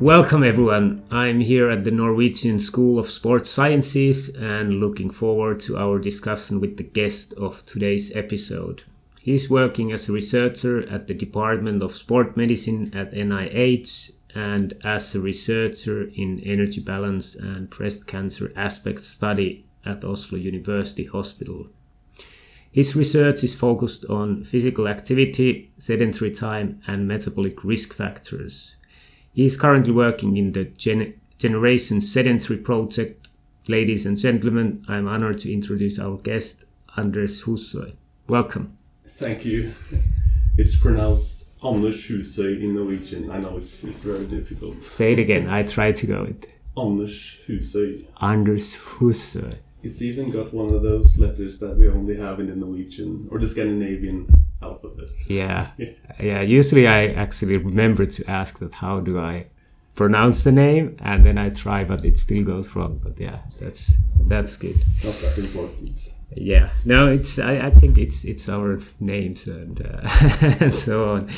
Welcome everyone. I'm here at the Norwegian School of Sports Sciences and looking forward to our discussion with the guest of today's episode. He's working as a researcher at the Department of Sport Medicine at NIH and as a researcher in energy balance and breast cancer aspect study at Oslo University Hospital. His research is focused on physical activity, sedentary time, and metabolic risk factors. He is currently working in the Gen- Generation Sedentary project. Ladies and gentlemen, I'm honored to introduce our guest, Anders Husøy. Welcome. Thank you. It's pronounced Anders Husøy in Norwegian. I know it's, it's very difficult. Say it again. I try to go with Anders Husøy. Anders Husøy. It's even got one of those letters that we only have in the Norwegian or the Scandinavian alphabet. Yeah. yeah. Usually I actually remember to ask that how do I pronounce the name and then I try but it still goes wrong. But yeah, that's that's good. Not that important. Yeah. No, it's I, I think it's it's our names and uh, and so on.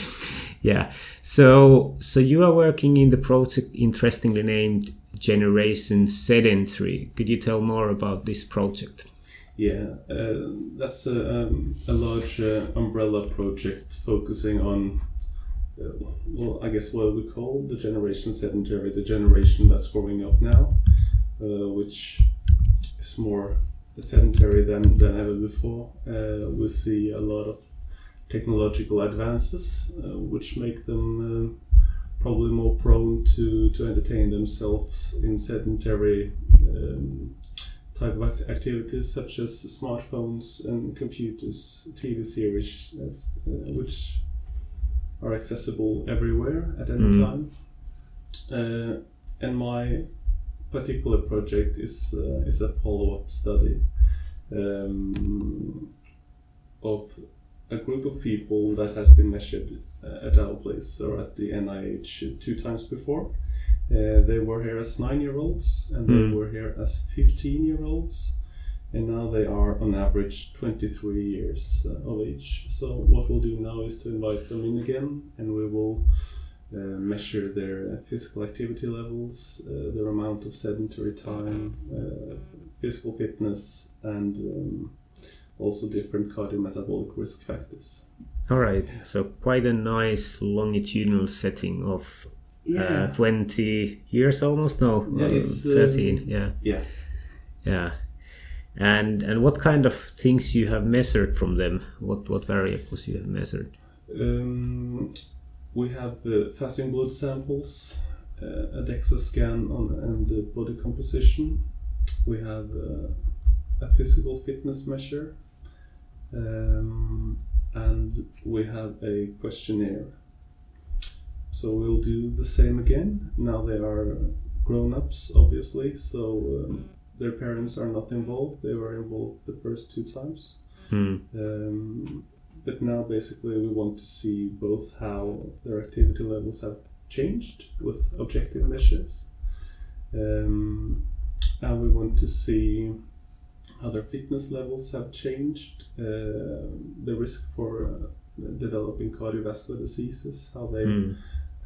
Yeah. So so you are working in the project interestingly named Generation Sedentary. Could you tell more about this project? Yeah, uh, that's a, um, a large uh, umbrella project focusing on, uh, well, I guess what we call the generation sedentary, the generation that's growing up now, uh, which is more sedentary than, than ever before. Uh, we see a lot of technological advances, uh, which make them um, probably more prone to, to entertain themselves in sedentary um, type of act activities such as smartphones and computers, TV series, as, uh, which are accessible everywhere at any mm. time. Uh, and my particular project is uh, is a follow-up study um, of a group of people that has been measured uh, at our place or at the NIH two times before. Uh, they were here as nine year olds and mm. they hmm. were here as 15 year olds and now they are on average 23 years uh, of age. So what we'll do now is to invite them in again, and we will uh, measure their physical activity levels, uh, their amount of sedentary time, uh, physical fitness, and um, also different cardiometabolic risk factors. All right, so quite a nice longitudinal setting of uh, yeah. 20 years almost? No yeah, uh, it's, 13 um, yeah. yeah. Yeah. And and what kind of things you have measured from them? What what variables you have measured? Um, we have uh, fasting blood samples uh, a DEXA scan on and the body composition. We have uh, a physical fitness measure. Um, and we have a questionnaire so we'll do the same again. Now they are grown ups, obviously, so um, their parents are not involved. They were involved the first two times. Hmm. Um, but now basically we want to see both how their activity levels have changed with objective measures. Um, and we want to see how their fitness levels have changed, uh, the risk for uh, developing cardiovascular diseases, how they mm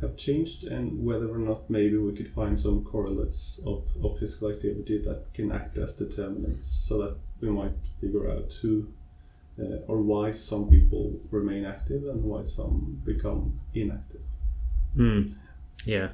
have changed and whether or not maybe we could find some correlates of, of physical activity that can act as determinants so that we might figure out who uh, or why some people remain active and why some become inactive. Mm. Yeah.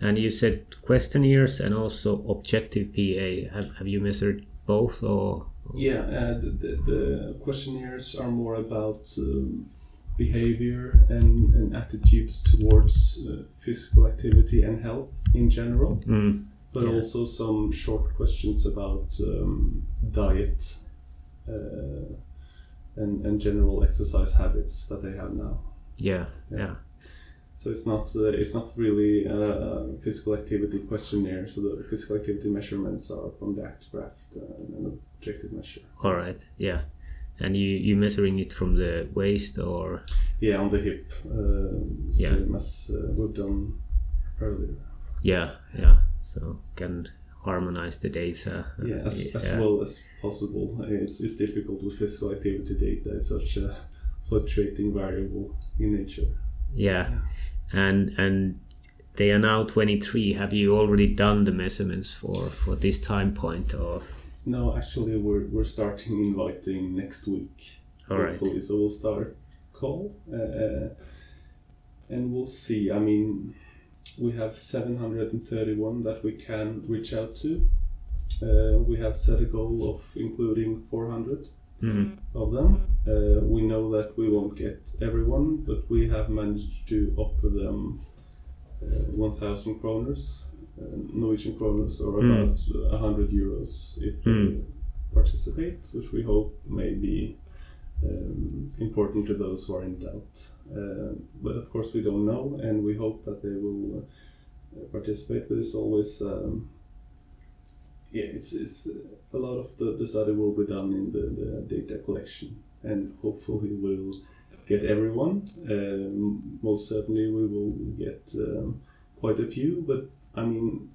And you said questionnaires and also objective PA. Have, have you measured both or? Yeah, uh, the, the, the, questionnaires are more about um, behavior and, and attitudes towards uh, physical activity and health in general, mm. but yeah. also some short questions about um, diet uh, and, and general exercise habits that they have now. Yeah, yeah. So it's not uh, it's not really a physical activity questionnaire. So the physical activity measurements are from the ActiGraph uh, an objective measure. All right. Yeah. And you you measuring it from the waist or? Yeah, on the hip, uh, Yeah. same as uh, we've done earlier. Yeah. Yeah. So can harmonize the data. Yeah, as, as well as possible. It's, it's difficult with physical activity data. It's such a fluctuating variable in nature. Yeah. And and they are now 23. Have you already done the measurements for for this time point or? No, actually, we're, we're starting inviting next week. All right. hopefully. So we'll start call uh, and we'll see. I mean, we have 731 that we can reach out to. Uh, we have set a goal of including 400 Mm. of them. Uh, we know that we won't get everyone, but we have managed to offer them uh, 1,000 kroners, uh, Norwegian kroners, or Mm. about 100 euros if they Mm. participate, which we hope may be um, important to those who are in doubt. Uh, but of course, we don't know, and we hope that they will uh, participate. But it's always um, yeah, it's, it's uh, a lot of the, the study will be done in the, the data collection, and hopefully we'll get everyone. Um, most certainly, we will get um, quite a few, but I mean,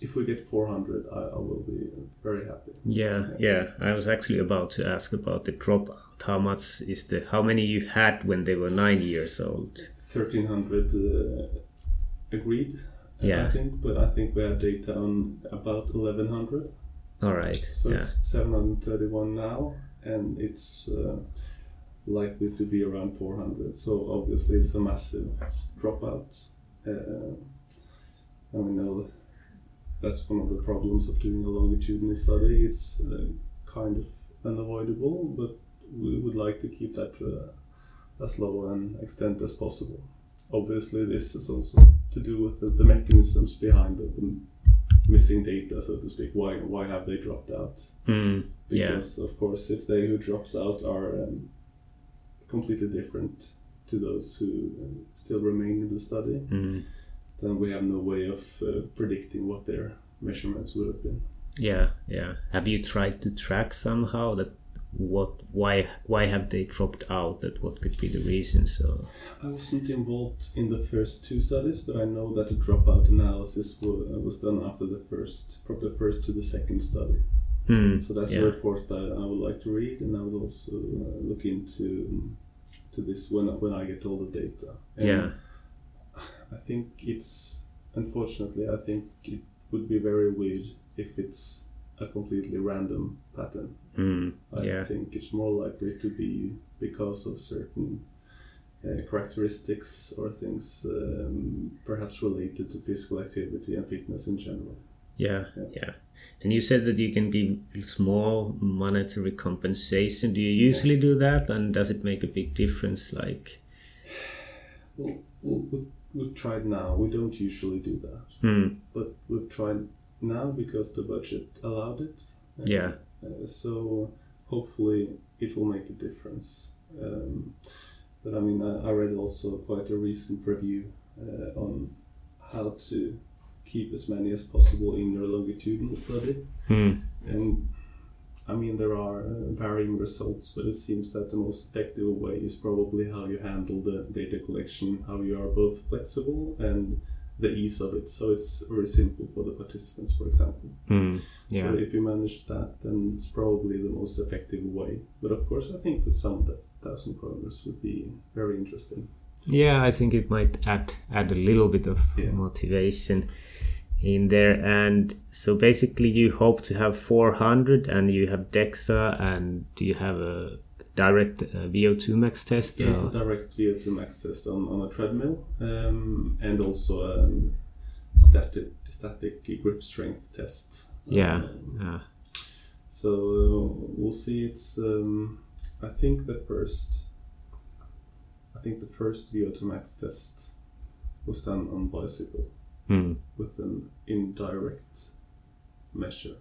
if we get 400, I, I will be very happy. Yeah, yeah. I was actually about to ask about the dropout. How much is the how many you had when they were nine years old? 1300 uh, agreed, Yeah. I think, but I think we have data on about 1100. All right. So yeah. it's 731 now, and it's uh, likely to be around 400. So obviously, it's a massive dropout. Uh, and we know that's one of the problems of doing a longitudinal study. It's uh, kind of unavoidable, but we would like to keep that to a, as low an extent as possible. Obviously, this is also to do with the, the mechanisms behind the, the missing data, so to speak. Why why have they dropped out? Mm, yeah. because of course if they who drops out are um, completely different to those who uh, still remain in the study Mm, then we have no way of uh, predicting what their measurements would have been yeah. Yeah. Have you tried to track somehow that what why why have they dropped out? That what could be the reason? So. I wasn't involved in the first two studies but I know that the dropout analysis wa- was done after the first from the first to the second study Mm, so that's yeah. a report that I would like to read and I would also uh, look into to this when, when I get all the data And Yeah. I think it's unfortunately I think it would be very weird if it's a completely random pattern. Mm, I yeah. think it's more likely to be because of certain uh, characteristics or things um, perhaps related to physical activity and fitness in general. Yeah, Yeah. yeah. And you said that you can give small monetary compensation. Do you usually do that? And does it make a big difference? Like, Well, we'll, we've tried now. We don't usually do that, hmm, but we've tried now because the budget allowed it. Yeah, Uh, so hopefully it will make a difference. Um, but I mean, I, I read also quite a recent review uh, on how to keep as many as possible in your longitudinal study. hmm, And I mean, there are varying results, but it seems that the most effective way is probably how you handle the data collection, how you are both flexible and the ease of it. So it's very simple for the participants, for example. hmm, yeah, So if you manage that, then it's probably the most effective way. But of course, I think that some that thousand kroners would be very interesting. yeah. I think it might add add a little bit of Yeah. motivation in there. And so basically, you hope to have 400, and you have DEXA, and do you have a direct uh, VO2 max test? Yeah, it's a direct VO2 max test on, on a treadmill, um, and also a um, static static grip strength test. yeah, Um, yeah. So uh, we'll see. It's um, I think the first. I think the first VO2 max test was done on bicycle. Hmm. with an indirect measure.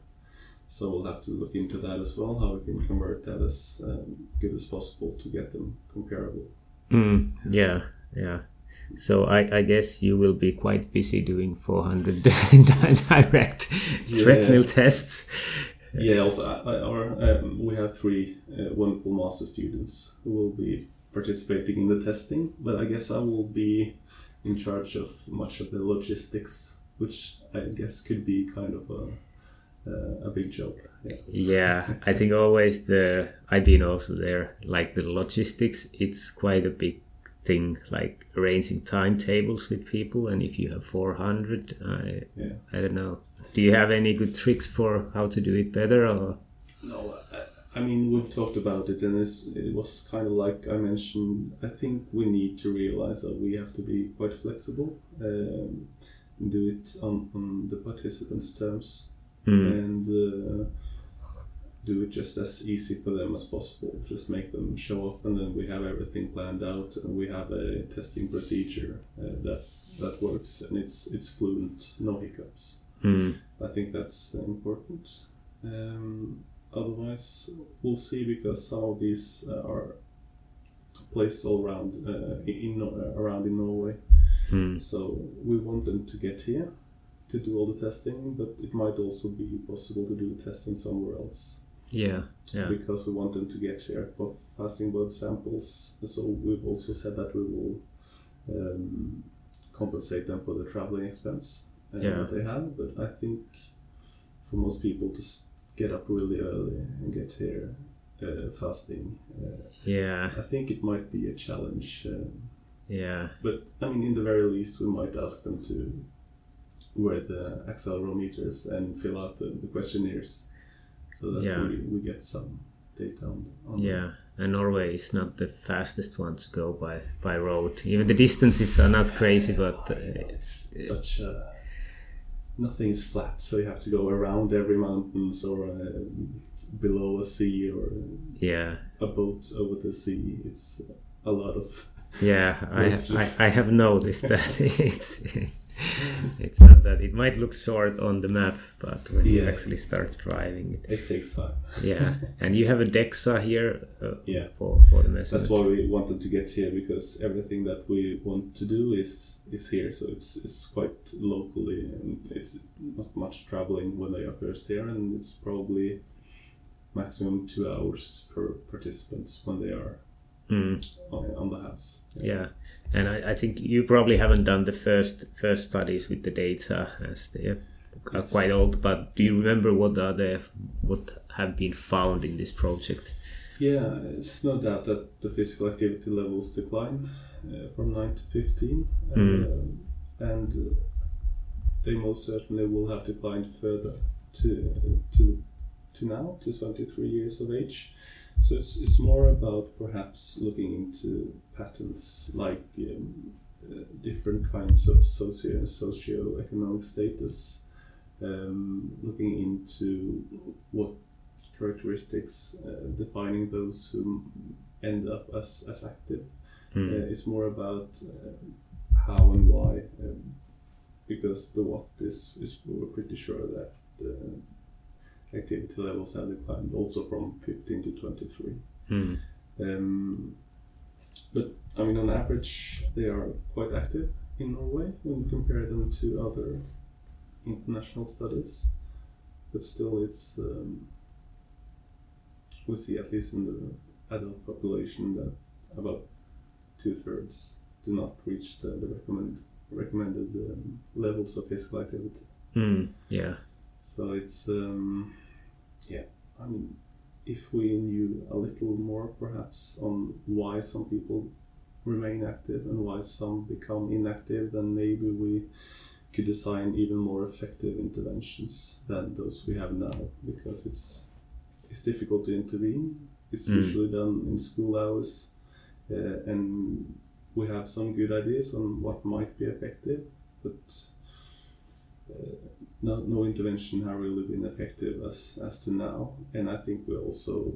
So we'll have to look into that as well, how we can convert that as um, good as possible to get them comparable. Mm, yeah, yeah. So I, I guess you will be quite busy doing 400 direct Yeah. treadmill tests. Yeah, also, I- I- our, um, we have three uh, wonderful master students who will be participating in the testing, but I guess I will be in charge of much of the logistics, which I guess could be kind of a, uh, a big job. Yeah. Yeah, I think always the I've been also there. Like the logistics, it's quite a big thing. Like arranging timetables with people, and if you have four hundred, I Yeah. I don't know. Do you have any good tricks for how to do it better? Or No, I, mean we've talked about it, and it's, it was kind of like I mentioned. I think we need to realize that we have to be quite flexible um, and do it on, on the participants' terms, Hmm. and uh, do it just as easy for them as possible. Just make them show up, and then we have everything planned out, and we have a testing procedure uh, that that works, and it's it's fluent, no hiccups. Hmm. I think that's important. Um, otherwise, we'll see because some of these uh, are placed all around uh, in, in around in Norway. Hmm. So we want them to get here to do all the testing, but it might also be possible to do the testing somewhere else yeah, yeah, because we want them to get here for fasting blood samples. So we've also said that we will um, compensate them for the traveling expense uh, Yeah. that they have. But I think for most people to s- get up really early and get here uh, fasting, uh, yeah, I think it might be a challenge. Um, yeah, but I mean, in the very least, we might ask them to wear the accelerometers and fill out the, the questionnaires so that Yeah. we, we get some data on, on yeah. And Norway is not the fastest one to go by by road. Even the distances are not crazy, but uh, It's such a. Nothing is flat, so you have to go around every mountains or uh, below a sea or yeah, a boat over the sea. It's a lot of. Yeah, I, I, I have noticed that it's it's not that it might look short on the map, but when you actually start driving it, It takes time. yeah. and you have a Dexa here uh, Yeah. for for the measurement. That's why we wanted to get here because everything that we want to do is is here. So it's it's quite locally and it's not much traveling when they are first here, and it's probably maximum two hours per participants when they are Mm, on, on the house. yeah, and I, I think you probably haven't done the first first studies with the data as they are Yes. quite old. But do you remember what are the what have been found in this project? Yeah, it's no doubt that the physical activity levels decline uh, from 9 to 15, Mm. um, and uh, they most certainly will have declined further to to to now to 23 years of age. So it's, it's more about perhaps looking into patterns like um, uh, different kinds of socio socioeconomic status, um, looking into what characteristics uh, defining those who end up as, as active. Mm. Uh, it's more about uh, how and why, um, because the what is, is we're pretty sure that uh, activity levels have declined also from 15 to 23. Mm. Um, but I mean, on average, they are quite active in Norway when you compare them to other international studies. But still, it's um, we see at least in the adult population that about two thirds do not reach the, the recommend, recommended um, levels of physical activity. Mm. Yeah. So it's um, yeah. I mean, if we knew a little more, perhaps, on why some people remain active and why some become inactive, then maybe we could design even more effective interventions than those we have now. Because it's it's difficult to intervene. It's Mm. usually done in school hours, uh, and we have some good ideas on what might be effective, but. No, no intervention have really been effective as, as to now. And I think we also,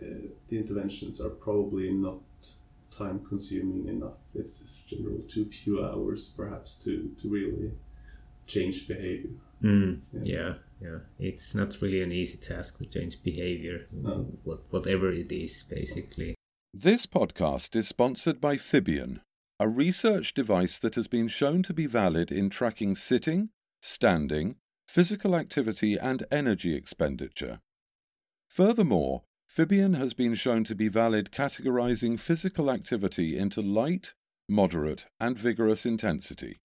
uh, the interventions are probably not time consuming enough. It's, it's generally too few hours perhaps to, to really change behavior. Mm, Yeah. yeah, yeah. It's not really an easy task to change behavior, No. whatever it is, basically. This podcast is sponsored by Fibion. a research device that has been shown to be valid in tracking sitting, standing, physical activity, and energy expenditure. Furthermore, Fibion has been shown to be valid categorizing physical activity into light, moderate, and vigorous intensity.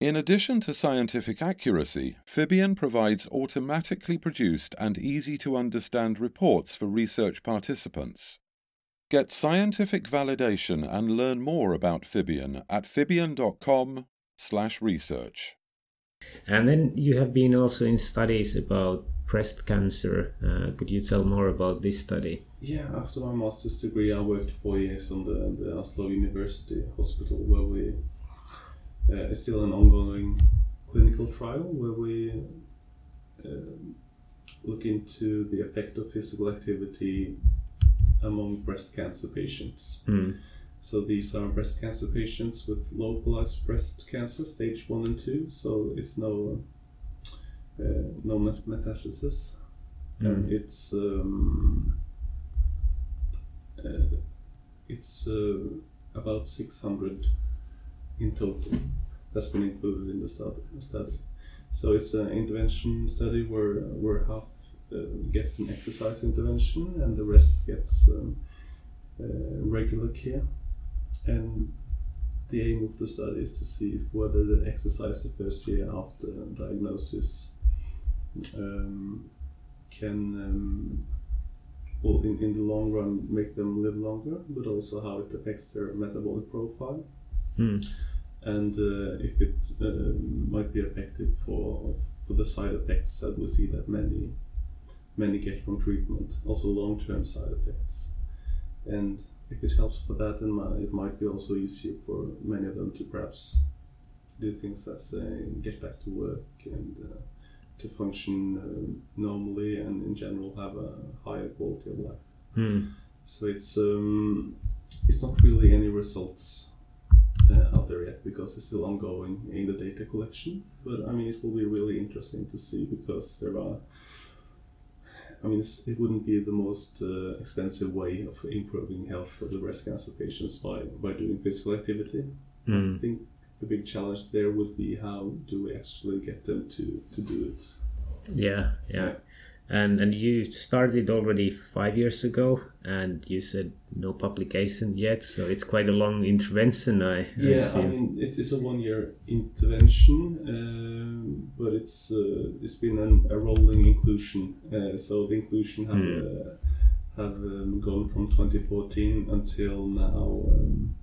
In addition to scientific accuracy, Fibion provides automatically produced and easy to understand reports for research participants. Get scientific validation and learn more about Fibion at fibion.com/research. And then you have been also in studies about breast cancer. Uh, could you tell more about this study? Yeah, after my master's degree, I worked four years on the, the Oslo University Hospital, where we uh, it's still an ongoing clinical trial where we uh, look into the effect of physical activity among breast cancer patients. Mm. So these are breast cancer patients with localized breast cancer, stage one and two. So it's no uh, no metastasis, Mm. and it's um, uh, it's uh, about six hundred in total that's been included in the study. study. So it's an intervention study where where half uh, gets an exercise intervention and the rest gets um, uh, regular care. And the aim of the study is to see if whether the exercise the first year after diagnosis um, can, um, well, in, in the long run, make them live longer, but also how it affects their metabolic profile Mm. and uh, if it uh, might be effective for for the side effects that we see that many many get from treatment, also long term side effects. And if it helps for that, then mi- it might be also easier for many of them to perhaps do things as uh, get back to work and uh, to function uh, normally and in general have a higher quality of life. Mm. So it's um, it's not really any results uh, out there yet because it's still ongoing in the data collection. But I mean, it will be really interesting to see because there are. I mean, it's, it wouldn't be the most uh, expensive way of improving health for the breast cancer patients by by doing physical activity. I Mm. think the big challenge there would be how do we actually get them to to do it. Yeah, yeah. And and you started already five years ago, and you said no publication yet, so it's quite a long intervention. I, I Yeah, see. I mean it's, it's a one-year intervention, um, but it's uh, it's been an, a rolling inclusion. Uh, so the inclusion have Hmm. uh, have um, gone from 2014 until now um,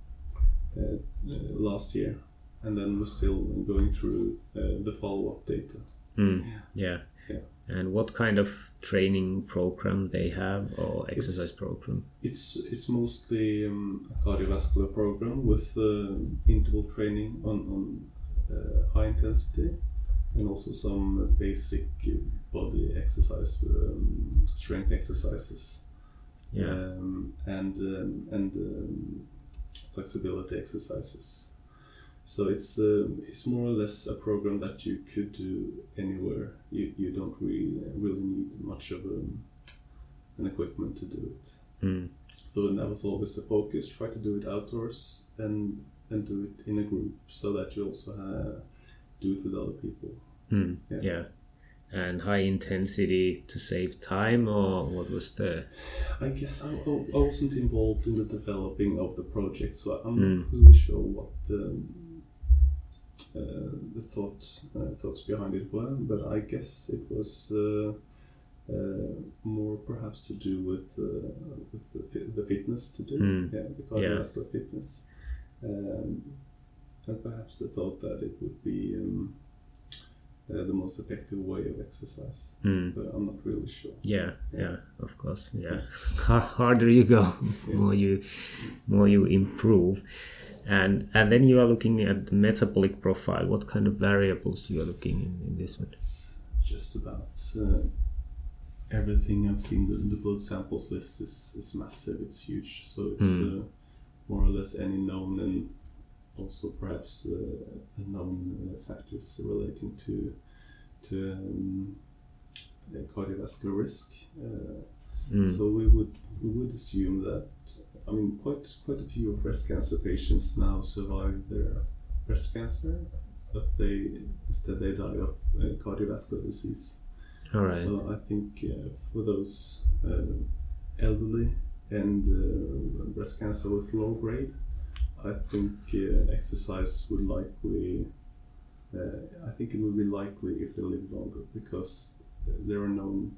uh, uh, last year, and then we're still going through uh, the follow-up data. Mm, yeah. Yeah. And what kind of training program they have or exercise It's- program? It's it's mostly um, a cardiovascular program with uh, interval training on on uh, high intensity, and also some basic body exercise, um, strength exercises, Yeah. um, and um, and um, flexibility exercises. So it's um, it's more or less a program that you could do anywhere. You, you don't really really need much of um, an equipment to do it. Mm, So that was always the focus: try to do it outdoors and and do it in a group, so that you also uh, do it with other people. mm, Yeah. yeah. And high intensity to save time, or what was the? I guess I, I wasn't involved in the developing of the project, so I'm Mm. not really sure what the uh, the thoughts uh, thoughts behind it were. But I guess it was uh, uh, more perhaps to do with uh, with the, the fitness to do, Mm. yeah, the cardiovascular fitness, um, and perhaps the thought that it would be. Um, uh, the most effective way of exercise, Mm, but I'm not really sure. yeah, yeah, of course, yeah. Harder you go, more you, more you improve, and and then you are looking at the metabolic profile. What kind of variables you are looking in, in this one? It's just about uh, everything I've seen. The, the blood samples list is, is massive, it's huge. So it's Hmm. uh, more or less any known and also perhaps uh, unknown uh, factors relating to to um, cardiovascular risk. Uh, Mm. So we would we would assume that I mean quite quite a few breast cancer patients now survive their breast cancer, but they instead they die of uh, cardiovascular disease. All right. So I think uh, for those uh, elderly and uh, breast cancer with low grade, I think uh, exercise would likely. Uh, I think it would be likely if they live longer because there are known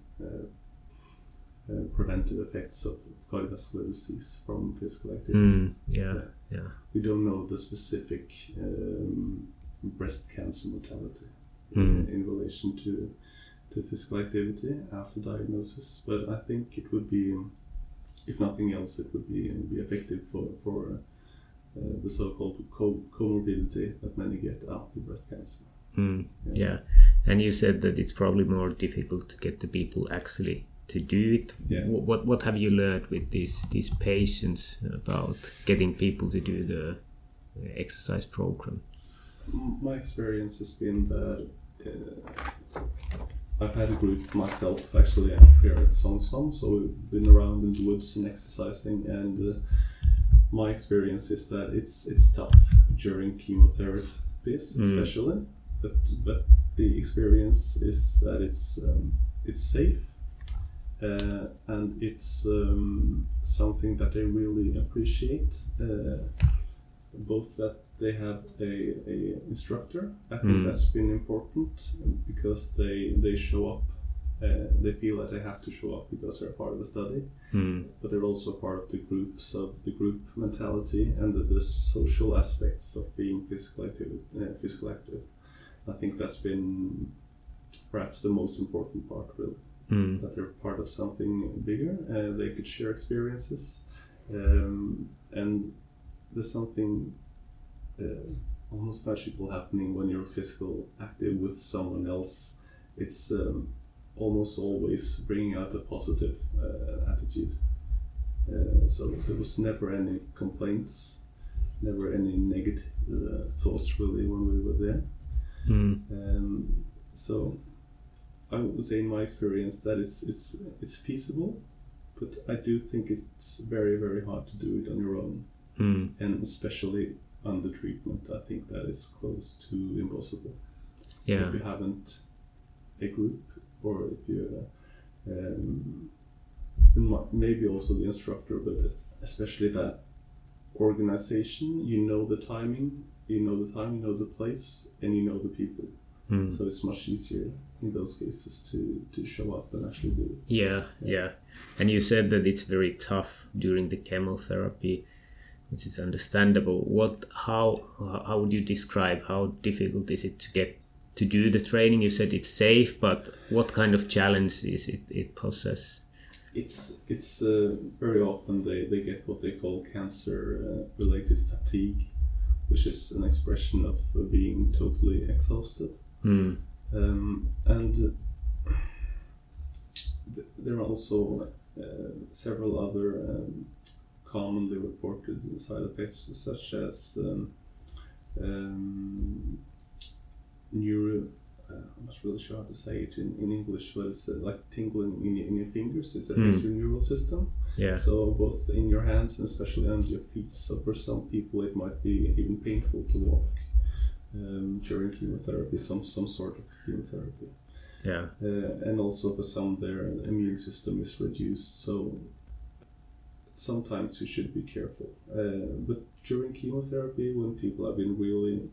uh, preventive effects of cardiovascular disease from physical activity. Mm, yeah, yeah. We don't know the specific um, breast cancer mortality Mm. in relation to to physical activity after diagnosis, but I think it would be, if nothing else, it would be be effective for for uh, the so-called co- comorbidity that many get after breast cancer. Mm, yeah. And you said that it's probably more difficult to get the people actually to do it. Yeah. Wh- What what have you learned with these these patients about getting people to do the exercise program? My experience has been that uh, I've had a group myself actually up here at Songsholm, so we've been around in the woods and exercising, and uh, my experience is that it's it's tough during chemotherapies, Mm. especially, but but the experience is that it's um, it's safe. Uh, and it's um, something that they really appreciate. Uh, both that they have a, a instructor. I think Mm. that's been important because they they show up. Uh, they feel that they have to show up because they're part of the study, Mm, but they're also part of the group. So the group mentality and the, the social aspects of being physical active, uh, physical active. I think that's been perhaps the most important part, really mm, that they're part of something bigger. Uh, they could share experiences, um, and there's something uh, almost magical happening when you're physical active with someone else. It's um, almost always bringing out a positive uh, attitude. Uh, so there was never any complaints, never any negative uh, thoughts really when we were there. mm, Um, so I would say in my experience that it's it's it's feasible, but I do think it's very very hard to do it on your own, mm. and especially under treatment. I think that is close to impossible. Yeah. If you haven't a group, or if you um, maybe also the instructor, but especially that organization. You know the timing, you know the time, you know the place, and you know the people. Mm. So it's much easier in those cases to, to show up and actually do it. Yeah, yeah. And you said that it's very tough during the chemotherapy, which is understandable. What, how, how would you describe how difficult is it to get to do the training? You said it's safe, but what kind of challenges it it poses? It's it's uh, very often they, they get what they call cancer uh, related fatigue, which is an expression of being totally exhausted. Hmm. Um, and th- there are also uh, several other um, commonly reported side effects, such as um, um, neuro. Uh, I'm not really sure how to say it in, in English, but it's uh, like tingling in, your- in your fingers. It's a Mm. your neural system. Yeah. So both in your hands and especially under your feet. So for some people, it might be even painful to walk um, during chemotherapy, some some sort of chemotherapy, Yeah. uh, and also for some, their immune system is reduced. So sometimes you should be careful. Uh, but during chemotherapy, when people have been really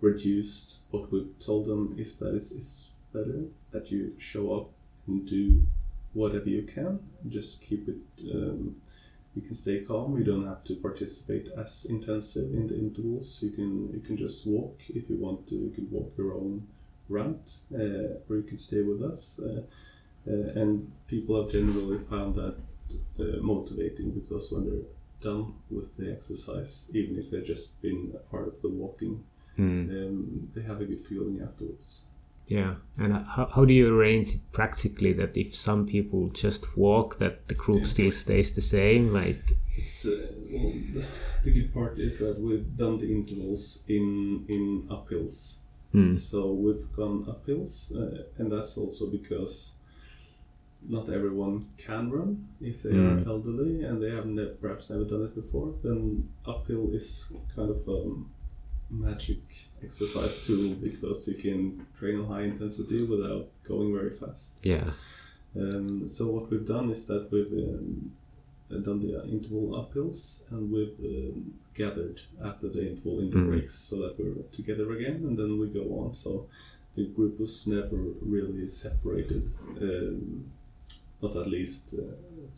reduced, what we've told them is that it's, it's better that you show up and do whatever you can. Just keep it. Um, you can stay calm. You don't have to participate as intensive in the intervals. You can you can just walk if you want to. You can walk your own route, uh, or you can stay with us. Uh, uh, and people have generally found that uh, motivating because when they're done with the exercise, even if they've just been a part of the walking, Hmm. um, they have a good feeling afterwards. Yeah. And how, how do you arrange it practically that if some people just walk, that the group Yeah. still stays the same? Like, It's uh, well, the, the good part is that we've done the intervals in in uphills. Hmm. So we've gone uphills, uh, and that's also because not everyone can run if they Mm. are elderly and they have ne- perhaps never done it before. Then uphill is kind of a magic exercise tool because you can train on high intensity without going very fast. Yeah. Um, so what we've done is that we've um, done the interval uphills and we've um, gathered after the interval in the Mm. breaks so that we're together again and then we go on. So the group was never really separated, um, not at least uh,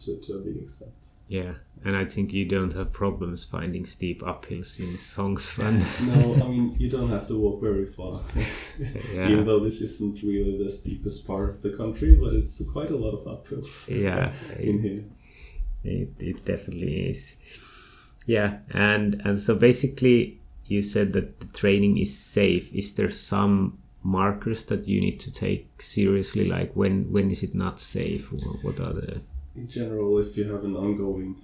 to, to a big extent. Yeah. And I think you don't have problems finding steep uphills in Sognsvann. No, I mean you don't have to walk very far, Yeah. even though this isn't really the steepest part of the country, but it's quite a lot of uphills yeah. in here. It, it definitely is. Yeah, and and so basically, you said that the training is safe. Is there some markers that you need to take seriously? Like when when is it not safe? Or what are the? in general, if you have an ongoing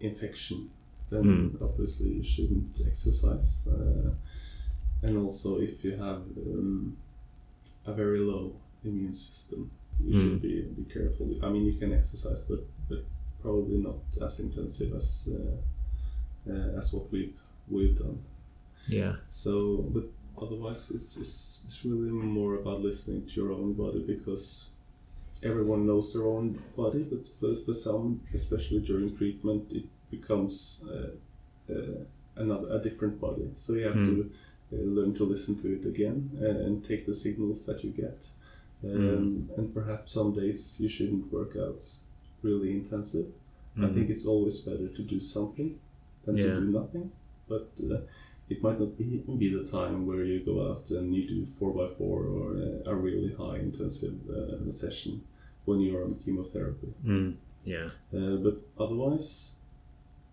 infection, then Mm. obviously you shouldn't exercise. Uh, and also, if you have um, a very low immune system, you Mm. should be, be careful. I mean, you can exercise, but, but probably not as intensive as uh, uh, as what we've we've done. Yeah. So, but otherwise, it's, it's, it's really more about listening to your own body because everyone knows their own body, but for, for some, especially during treatment, it becomes uh, uh, another a different body. So you have to uh, learn to listen to it again and take the signals that you get. Um, And perhaps some days you shouldn't work out really intensive. I think it's always better to do something than Yeah. to do nothing. But uh, it might not be, be the time where you go out and you do 4x4 or uh, a really high intensive uh, session when you're on chemotherapy. Mm. Yeah. Uh, but otherwise,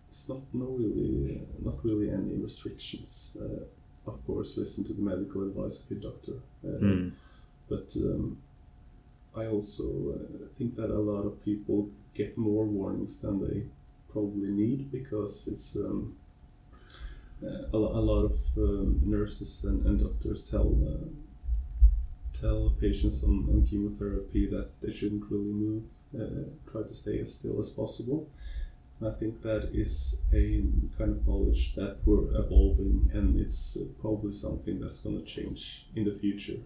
it's not no really not really any restrictions. Uh, of course, listen to the medical advice of your doctor. Uh, Mm. But um, I also uh, think that a lot of people get more warnings than they probably need because it's um, uh, a, a lot of um, nurses and, and doctors tell uh, tell patients on, on chemotherapy that they shouldn't really move, uh, try to stay as still as possible. And I think that is a kind of knowledge that we're evolving, and it's uh, probably something that's going to change in the future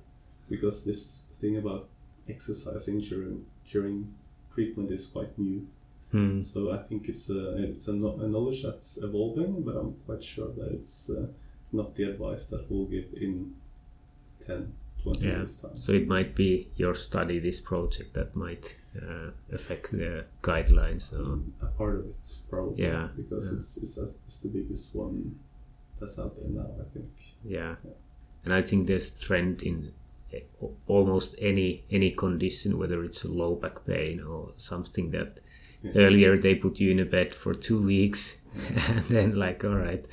because this thing about exercising during during treatment is quite new. Mm. So I think it's a it's a, a knowledge that's evolving, but I'm quite sure that it's uh, not the advice that we'll give in 10, 20 Yeah. years time. So it might be your study, this project, that might uh, affect the guidelines. Or, a part of it probably Yeah, because yeah. it's it's, a, it's the biggest one that's out there now. I think. yeah. And I think there's trend in almost any any condition, whether it's a low back pain or something that Yeah. earlier they put you in a bed for two weeks, and then like, all right,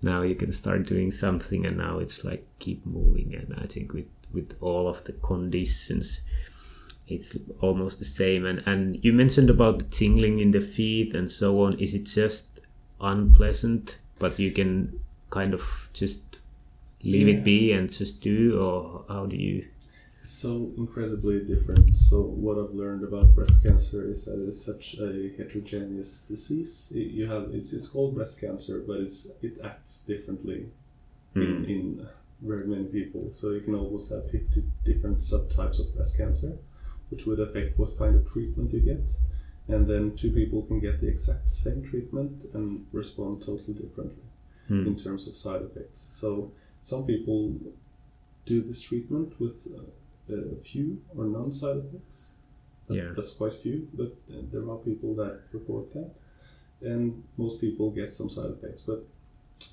now you can start doing something, and now it's like keep moving. And I think with with all of the conditions, it's almost the same. And and you mentioned about the tingling in the feet and so on. Is it just unpleasant, but you can kind of just leave Yeah. it be and just do, or how do you? so incredibly different. So what I've learned about breast cancer is that it's such a heterogeneous disease. Y- You have it's, it's called breast cancer, but it's it acts differently in, in very many people. So you can almost have fifty different subtypes of breast cancer, which would affect what kind of treatment you get. And then two people can get the exact same treatment and respond totally differently Hmm. in terms of side effects. So some people do this treatment with uh, a few or none side effects. That- Yeah. That's quite few, but there are people that report that. And most people get some side effects. But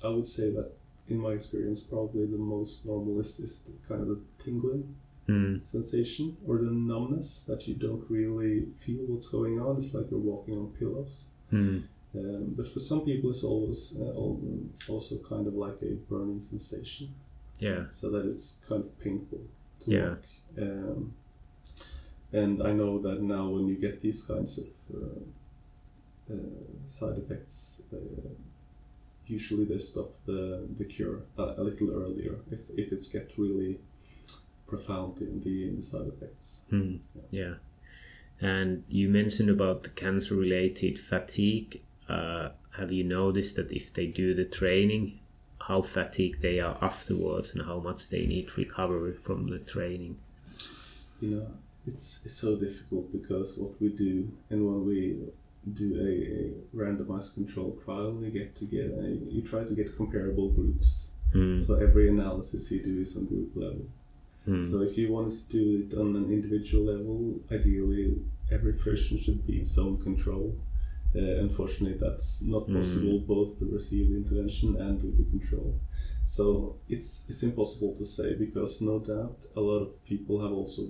I would say that in my experience, probably the most normal is, is the kind of the tingling Mm. sensation or the numbness that you don't really feel what's going on. It's like you're walking on pillows. Mm. Um, but for some people, it's always uh, also kind of like a burning sensation Yeah. so that it's kind of painful to Yeah. walk. Um, and I know that now when you get these kinds of uh, uh, side effects, uh, usually they stop the, the cure a, a little earlier if, if it's get really profound in the, in the side effects. Mm, yeah. And you mentioned about the cancer related fatigue. Uh, have you noticed that if they do the training, how fatigued they are afterwards and how much they need recovery from the training? You know, it's, it's so difficult because what we do and when we do a, a randomized control trial, you get to get a, you try to get comparable groups. Mm. So every analysis you do is on group level. Mm. So if you want to do it on an individual level, ideally every person should be in zone control. Uh, unfortunately, that's not Mm. possible both to receive the intervention and do the control. So it's it's impossible to say because no doubt a lot of people have also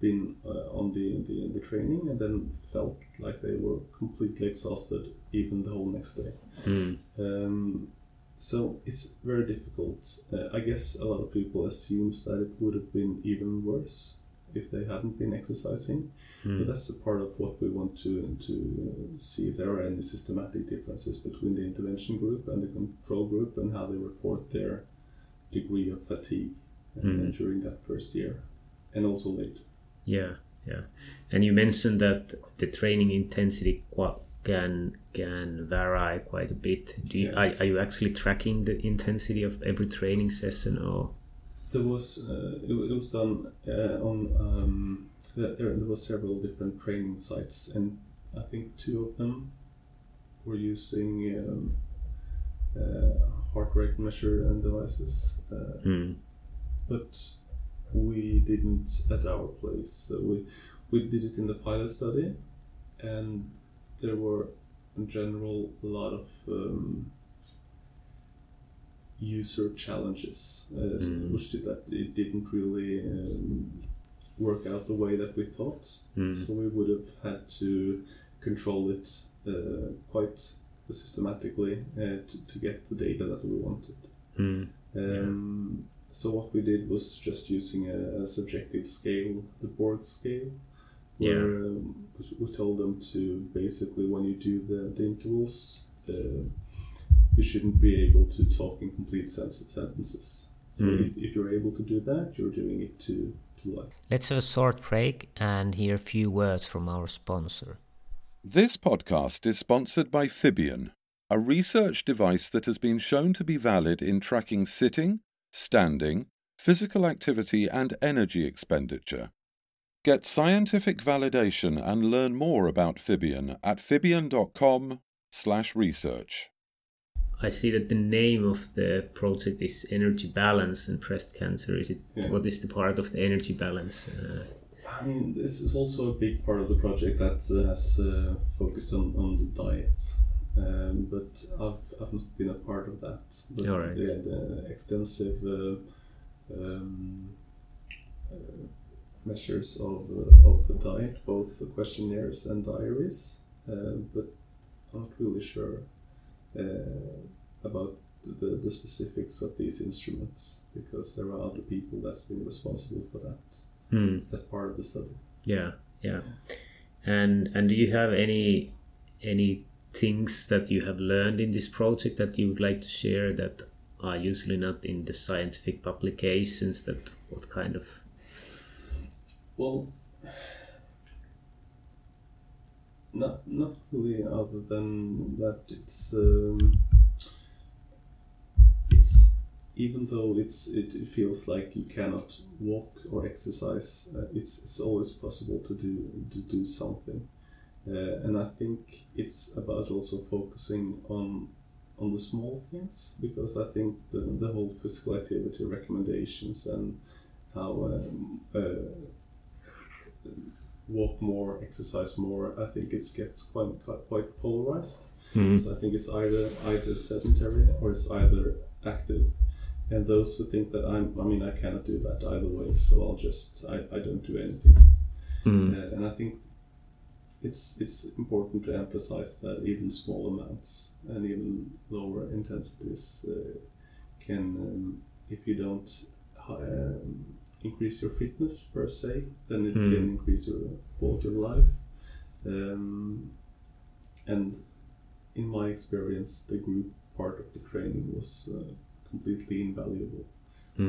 been uh, on the, the the training and then felt like they were completely exhausted even the whole next day. Mm. Um, so it's very difficult. Uh, I guess a lot of people assumes that it would have been even worse if they hadn't been exercising. But that's a part of what we want to to see if there are any systematic differences between the intervention group and the control group and how they report their degree of fatigue Mm. during that first year and also later. Yeah, yeah. And you mentioned that the training intensity can can vary quite a bit. Do you, Yeah. are, are you actually tracking the intensity of every training session or? There was uh, it, it was done uh, on um, there, there was several different training sites and I think two of them were using um, uh, heart rate measure and devices, uh, Mm. but we didn't at our place. So we we did it in the pilot study, and there were in general a lot of um, user challenges, uh, Mm. which did that it didn't really um, work out the way that we thought. Mm. So we would have had to control it uh, quite systematically uh, to, to get the data that we wanted. Mm. Um, So what we did was just using a, a subjective scale, the Borg scale, Yeah. where um, we told them to basically when you do the, the intervals, uh, you shouldn't be able to talk in complete sens- sentences. So Mm. if, if you're able to do that, you're doing it to, to life. Let's have a short break and hear a few words from our sponsor. This podcast is sponsored by Fibion, a research device that has been shown to be valid in tracking sitting, standing, physical activity, and energy expenditure. Get scientific validation and learn more about Fibion at fibion.com/research. I see that the name of the project is energy balance and breast cancer. Is it Yeah. what is the part of the energy balance? Uh, I mean, this is also a big part of the project that uh, has uh, focused on, on the diet. Um, but I've, I've not been a part of that. But All right. the, the extensive uh, um, uh, measures of, uh, of the diet, both the questionnaires and diaries, but I'm not really sure about the, the specifics of these instruments because there are other people that's been responsible for that hmm. that part of the study. Yeah, yeah. And and do you have any any things that you have learned in this project that you would like to share that are usually not in the scientific publications? That what kind of Well, not not really other than that it's um, it's even though it's it feels like you cannot walk or exercise, uh, it's it's always possible to do to do something, uh, and I think it's about also focusing on on the small things because I think the the whole physical activity recommendations and how um, uh, walk more, exercise more. I think it gets quite quite, quite polarized. So I think it's either either sedentary or it's either active. And those who think that I'm, I mean, I cannot do that either way, so I'll just, I, I don't do anything. Hmm. Uh, and I think it's it's important to emphasize that even small amounts and even lower intensities uh, can, um, if you don't um, increase your fitness per se, then it Mm. can increase your quality of life. Um, and in my experience, the group part of the training was uh, completely invaluable.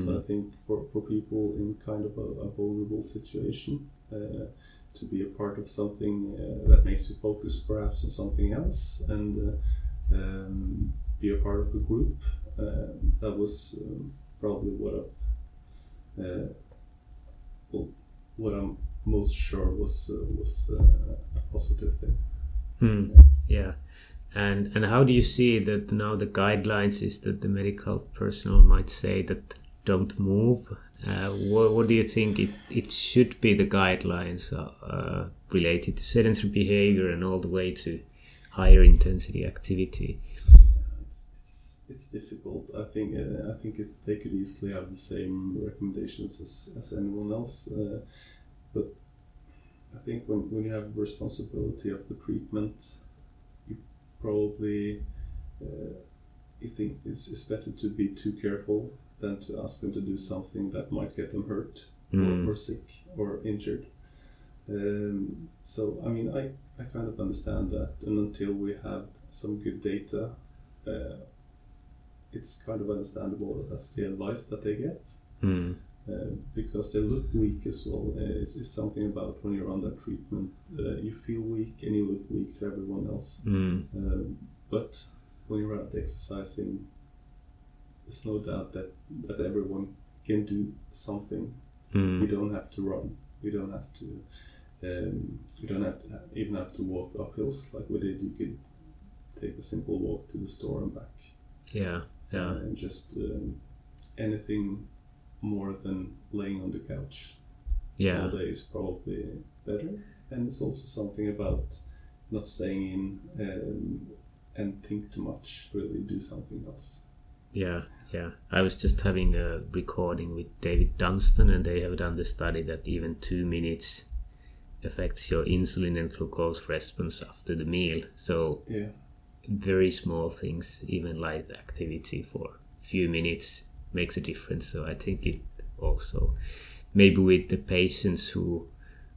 So I think for, for people in kind of a, a vulnerable situation, uh, to be a part of something uh, that makes you focus perhaps on something else and uh, um, be a part of a group, uh, that was um, probably what I, uh, well, what I'm most sure was uh, was uh, a positive thing. Hmm. Yeah. And and how do you see that now the guidelines is that the medical personnel might say that don't move? Uh, what, what do you think it, it should be the guidelines uh, related to sedentary behavior and all the way to higher intensity activity? It's, difficult. I think uh, I think it's, they could easily have the same recommendations as, as anyone else, uh, but I think when, when you have responsibility of the treatment, you probably uh, you think it's, it's better to be too careful than to ask them to do something that might get them hurt Mm. or, or sick or injured. Um, so I mean I, I kind of understand that, and until we have some good data, uh, it's kind of understandable that that's the advice that they get. Hmm. Uh, because they look weak as well. Uh, it's, it's something about when you're under treatment, uh, you feel weak and you look weak to everyone else. Hmm. Um, but when you're out exercising, there's no doubt that, that everyone can do something. Hmm. You don't have to run. You don't have to. Um, you don't have to even have to walk up hills like we did. You could take a simple walk to the store and back Yeah. Yeah. and just um, anything more than laying on the couch Yeah. all day is probably better. And it's also something about not staying in um, and think too much. Really do something else. Yeah, yeah. I was just having a recording with David Dunstan, and they have done the study that even two minutes affects your insulin and glucose response after the meal. So Yeah, very small things, even light activity for a few minutes makes a difference. So I think it also maybe with the patients who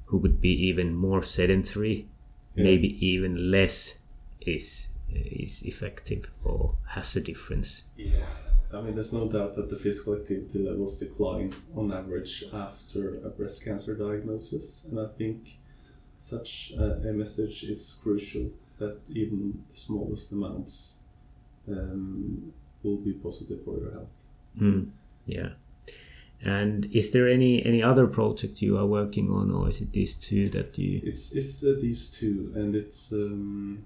who would be even more sedentary, Yeah. maybe even less is is effective or has a difference. yeah. I mean, there's no doubt that the physical activity levels decline on average after a breast cancer diagnosis, and I think such a message is crucial. That even the smallest amounts um, will be positive for your health. Mm, yeah. And is there any any other project you are working on, or is it these two that you? It's it's uh, these two, and it's um,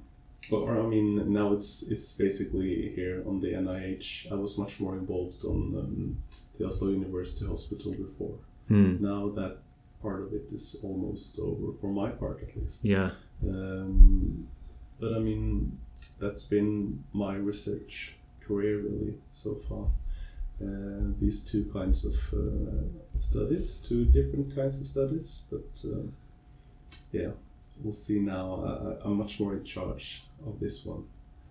or I mean now it's it's basically here on the NIH. I was much more involved on um, the Oslo University Hospital before. Hmm. Now that part of it is almost over for my part at least. Yeah. Um, but I mean that's been my research career really so far. Uh, these two kinds of uh, studies, two different kinds of studies, but uh, yeah, we'll see now. I, I'm much more in charge of this one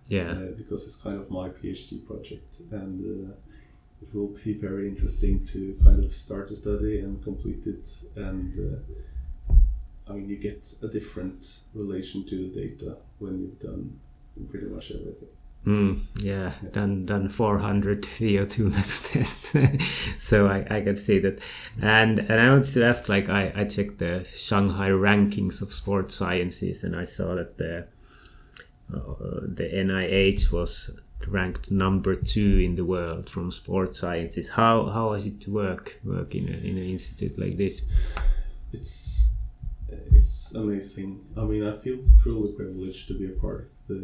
Yeah. uh, because it's kind of my PhD project, and uh, it will be very interesting to kind of start a study and complete it. And uh, I mean, you get a different relation to the data when you've done pretty much everything. Mm, yeah, done done 400 VO2 max tests, so I, I can see that. And and I want to ask, like I, I checked the Shanghai rankings of sports sciences, and I saw that the uh, the NIH was ranked number two in the world from sports sciences. How how is it to work work in a, in an institute like this? It's it's amazing. I mean, I feel truly privileged to be a part of the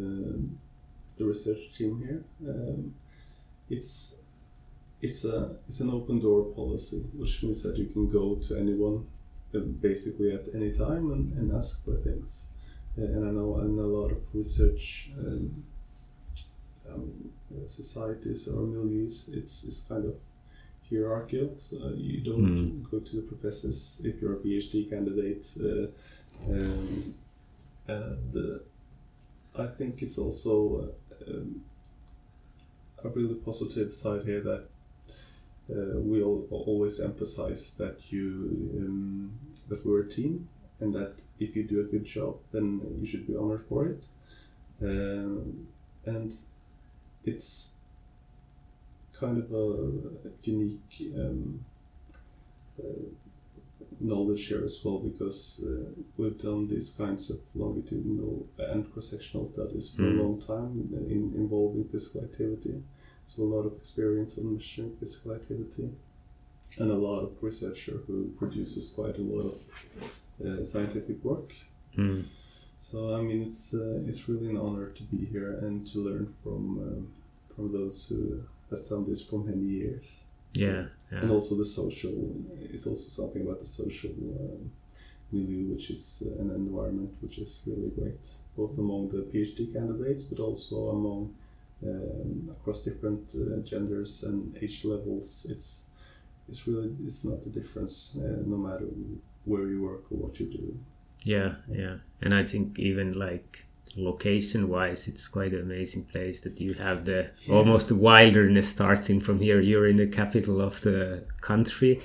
the research team here. Um, it's it's a it's an open door policy, which means that you can go to anyone, uh, basically at any time, and, and ask for things. Uh, and I know in a lot of research um, um, societies or milieus, it's it's kind of hierarchical. So you don't Mm. go to the professors if you're a PhD candidate. Uh, um, and uh, I think it's also uh, um, a really positive side here that uh, we all, always emphasize that you um, that we're a team and that if you do a good job, then you should be honored for it. Um, and it's kind of a unique um, uh, knowledge here as well because uh, we've done these kinds of longitudinal and cross-sectional studies for Mm. a long time in, involving physical activity. So a lot of experience on measuring physical activity, and a lot of researcher who produces quite a lot of uh, scientific work. Mm. So I mean, it's uh, it's really an honor to be here and to learn from um, from those who has done this for many years. Yeah, And also the social is also something about the social um, milieu, which is uh, an environment which is really great, both among the PhD candidates, but also among um, across different uh, genders and age levels. It's it's really it's not a difference uh, no matter where you work or what you do. yeah, yeah. And I think even like location-wise, it's quite an amazing place that you have the almost the wilderness starting from here. You're in the capital of the country,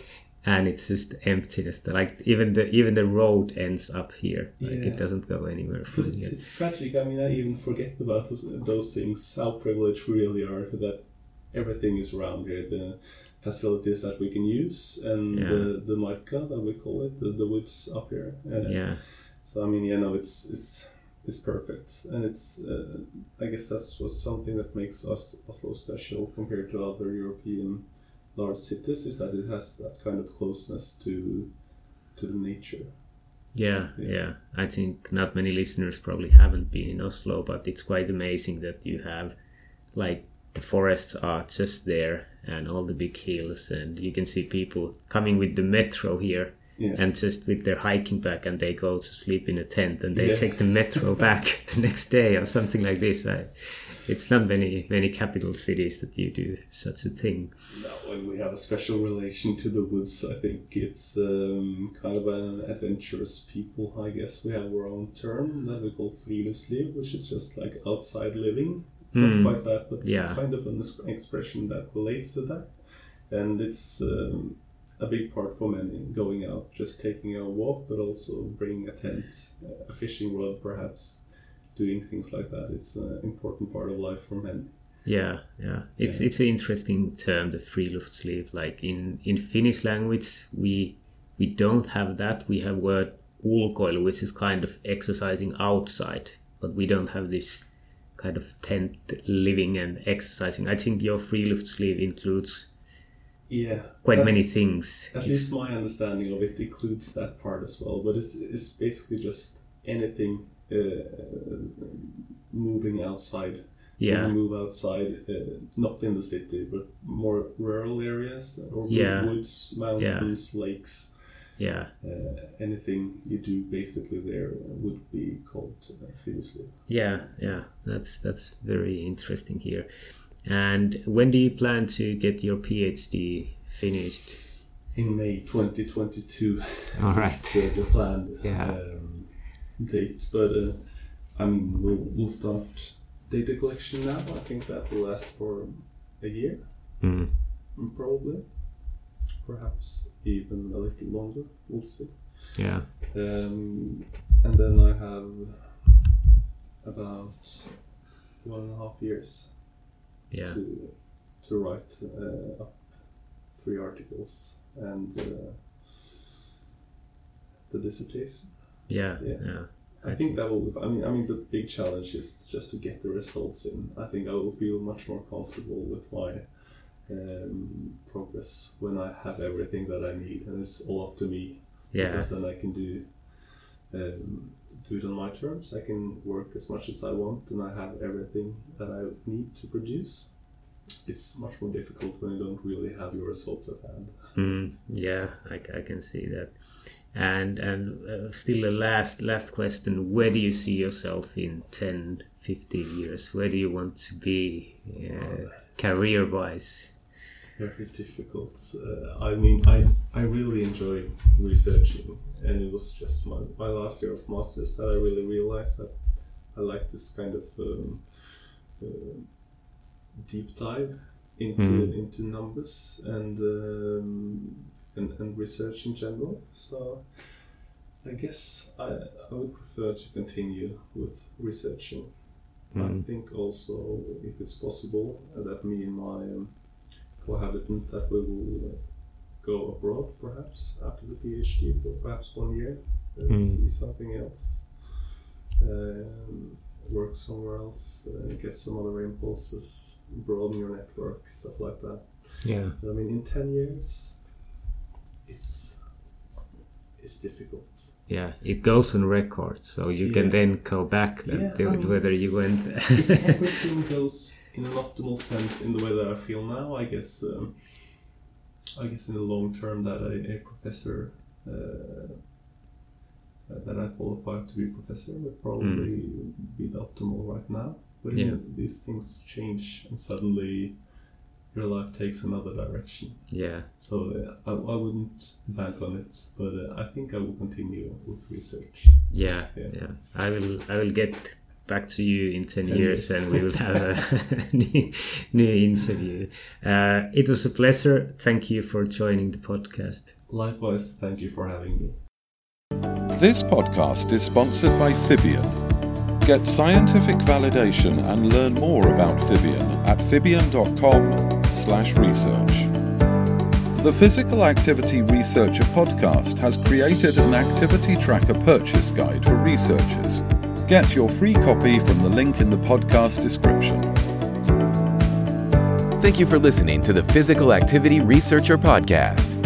and it's just emptiness. Like even the even the road ends up here. Like Yeah. it doesn't go anywhere But it's, it's tragic. I mean, I even forget about those, those things. How privileged we really are that everything is around here. The facilities that we can use and Yeah. the the marka that we call it, the, the woods up here. Uh, Yeah, So I mean, you know, it's it's it's perfect, and it's uh, I guess that's what's something that makes us Oslo special compared to other European large cities is that it has that kind of closeness to to the nature. yeah, Yeah. yeah. I think not many listeners probably haven't been in Oslo, but it's quite amazing that you have like the forests are just there and all the big hills and you can see people coming with the metro here Yeah. and just with their hiking bag and they go to sleep in a tent and they Yeah. take the metro back the next day or something like this I, it's not many many capital cities that you do such a thing No, and we have a special relation to the woods. I think it's um, kind of an adventurous people. I guess we have our own term that we call friluftsliv, which is just like outside living. Mm. Not quite that, but Yeah. it's kind of an expression that relates to that. And it's um, a big part for many going out, just taking a walk, but also bringing a tent, a fishing rod, perhaps, doing things like that. It's an important part of life for men. Yeah, yeah. It's Yeah. it's an interesting term, the friluftsliv. Like in in Finnish language, we we don't have that. We have word ulkoilu, which is kind of exercising outside, but we don't have this kind of tent living and exercising. I think your friluftsliv includes Yeah. quite That- many things. At It's- least my understanding of it includes that part as well, but it's, it's basically just anything uh, moving outside. Yeah, you move outside, uh, not in the city, but more rural areas or Yeah. woods, mountains, lakes. yeah, Uh, anything you do basically there would be called uh, friluftsliv. yeah, yeah. That's that's very interesting here. And when do you plan to get your PhD finished? In May 2022 All right. the, the planned Yeah. um, date. But uh, I mean, we'll, we'll start data collection now. I think that will last for a year, Mm. probably. Perhaps even a little longer. We'll see. Yeah. Um, and then I have about one and a half years Yeah. to to write uh, up three articles and uh, the dissertation. Yeah. Yeah. Yeah. I I think see. that will. I mean, I mean, the big challenge is just to get the results in. I think I will feel much more comfortable with my um, progress when I have everything that I need, and it's all up to me. Yeah. Because then I can do um, do it on my terms. I can work as much as I want, and I have everything that I need to produce. It's much more difficult when you don't really have your results at hand. Mm, yeah, I, I can see that. And and uh, still the last last question: Where do you see yourself in 10, 15 years? Where do you want to be, uh, career wise? very difficult. Uh, I mean, I, I really enjoy researching, and it was just my, my last year of masters that I really realized that I like this kind of um, uh, deep dive into Mhm. into numbers and, um, and and research in general. So. I guess I, I would prefer to continue with researching I Mm. think also, if it's possible, uh, that me and my um, cohabitant that we will go abroad perhaps after the PhD for perhaps one year, uh, Mm. see something else, um, work somewhere else, uh, get some other impulses, broaden your network, stuff like that. Yeah. I mean, in ten years, it's it's difficult. Yeah, it goes on record, so you can then go back then Yeah, um, whether you went. if everything goes in an optimal sense in the way that I feel now, I guess um, I guess in the long term that a, a professor uh, that I qualify to be a professor would probably be the optimal right now. But Yeah. these things change and suddenly your life takes another direction. yeah, So uh, I, I wouldn't bank on it, but uh, I think I will continue with research. yeah, Yeah. yeah, I will. I will get back to you in ten, 10 years, years. and we will have a new, new interview. Uh, it was a pleasure. Thank you for joining the podcast. Likewise, thank you for having me. This podcast is sponsored by Fibion. Get scientific validation and learn more about Fibion at fibion.com/research. The Physical Activity Researcher podcast has created an activity tracker purchase guide for researchers. Get your free copy from the link in the podcast description. Thank you for listening to the Physical Activity Researcher Podcast.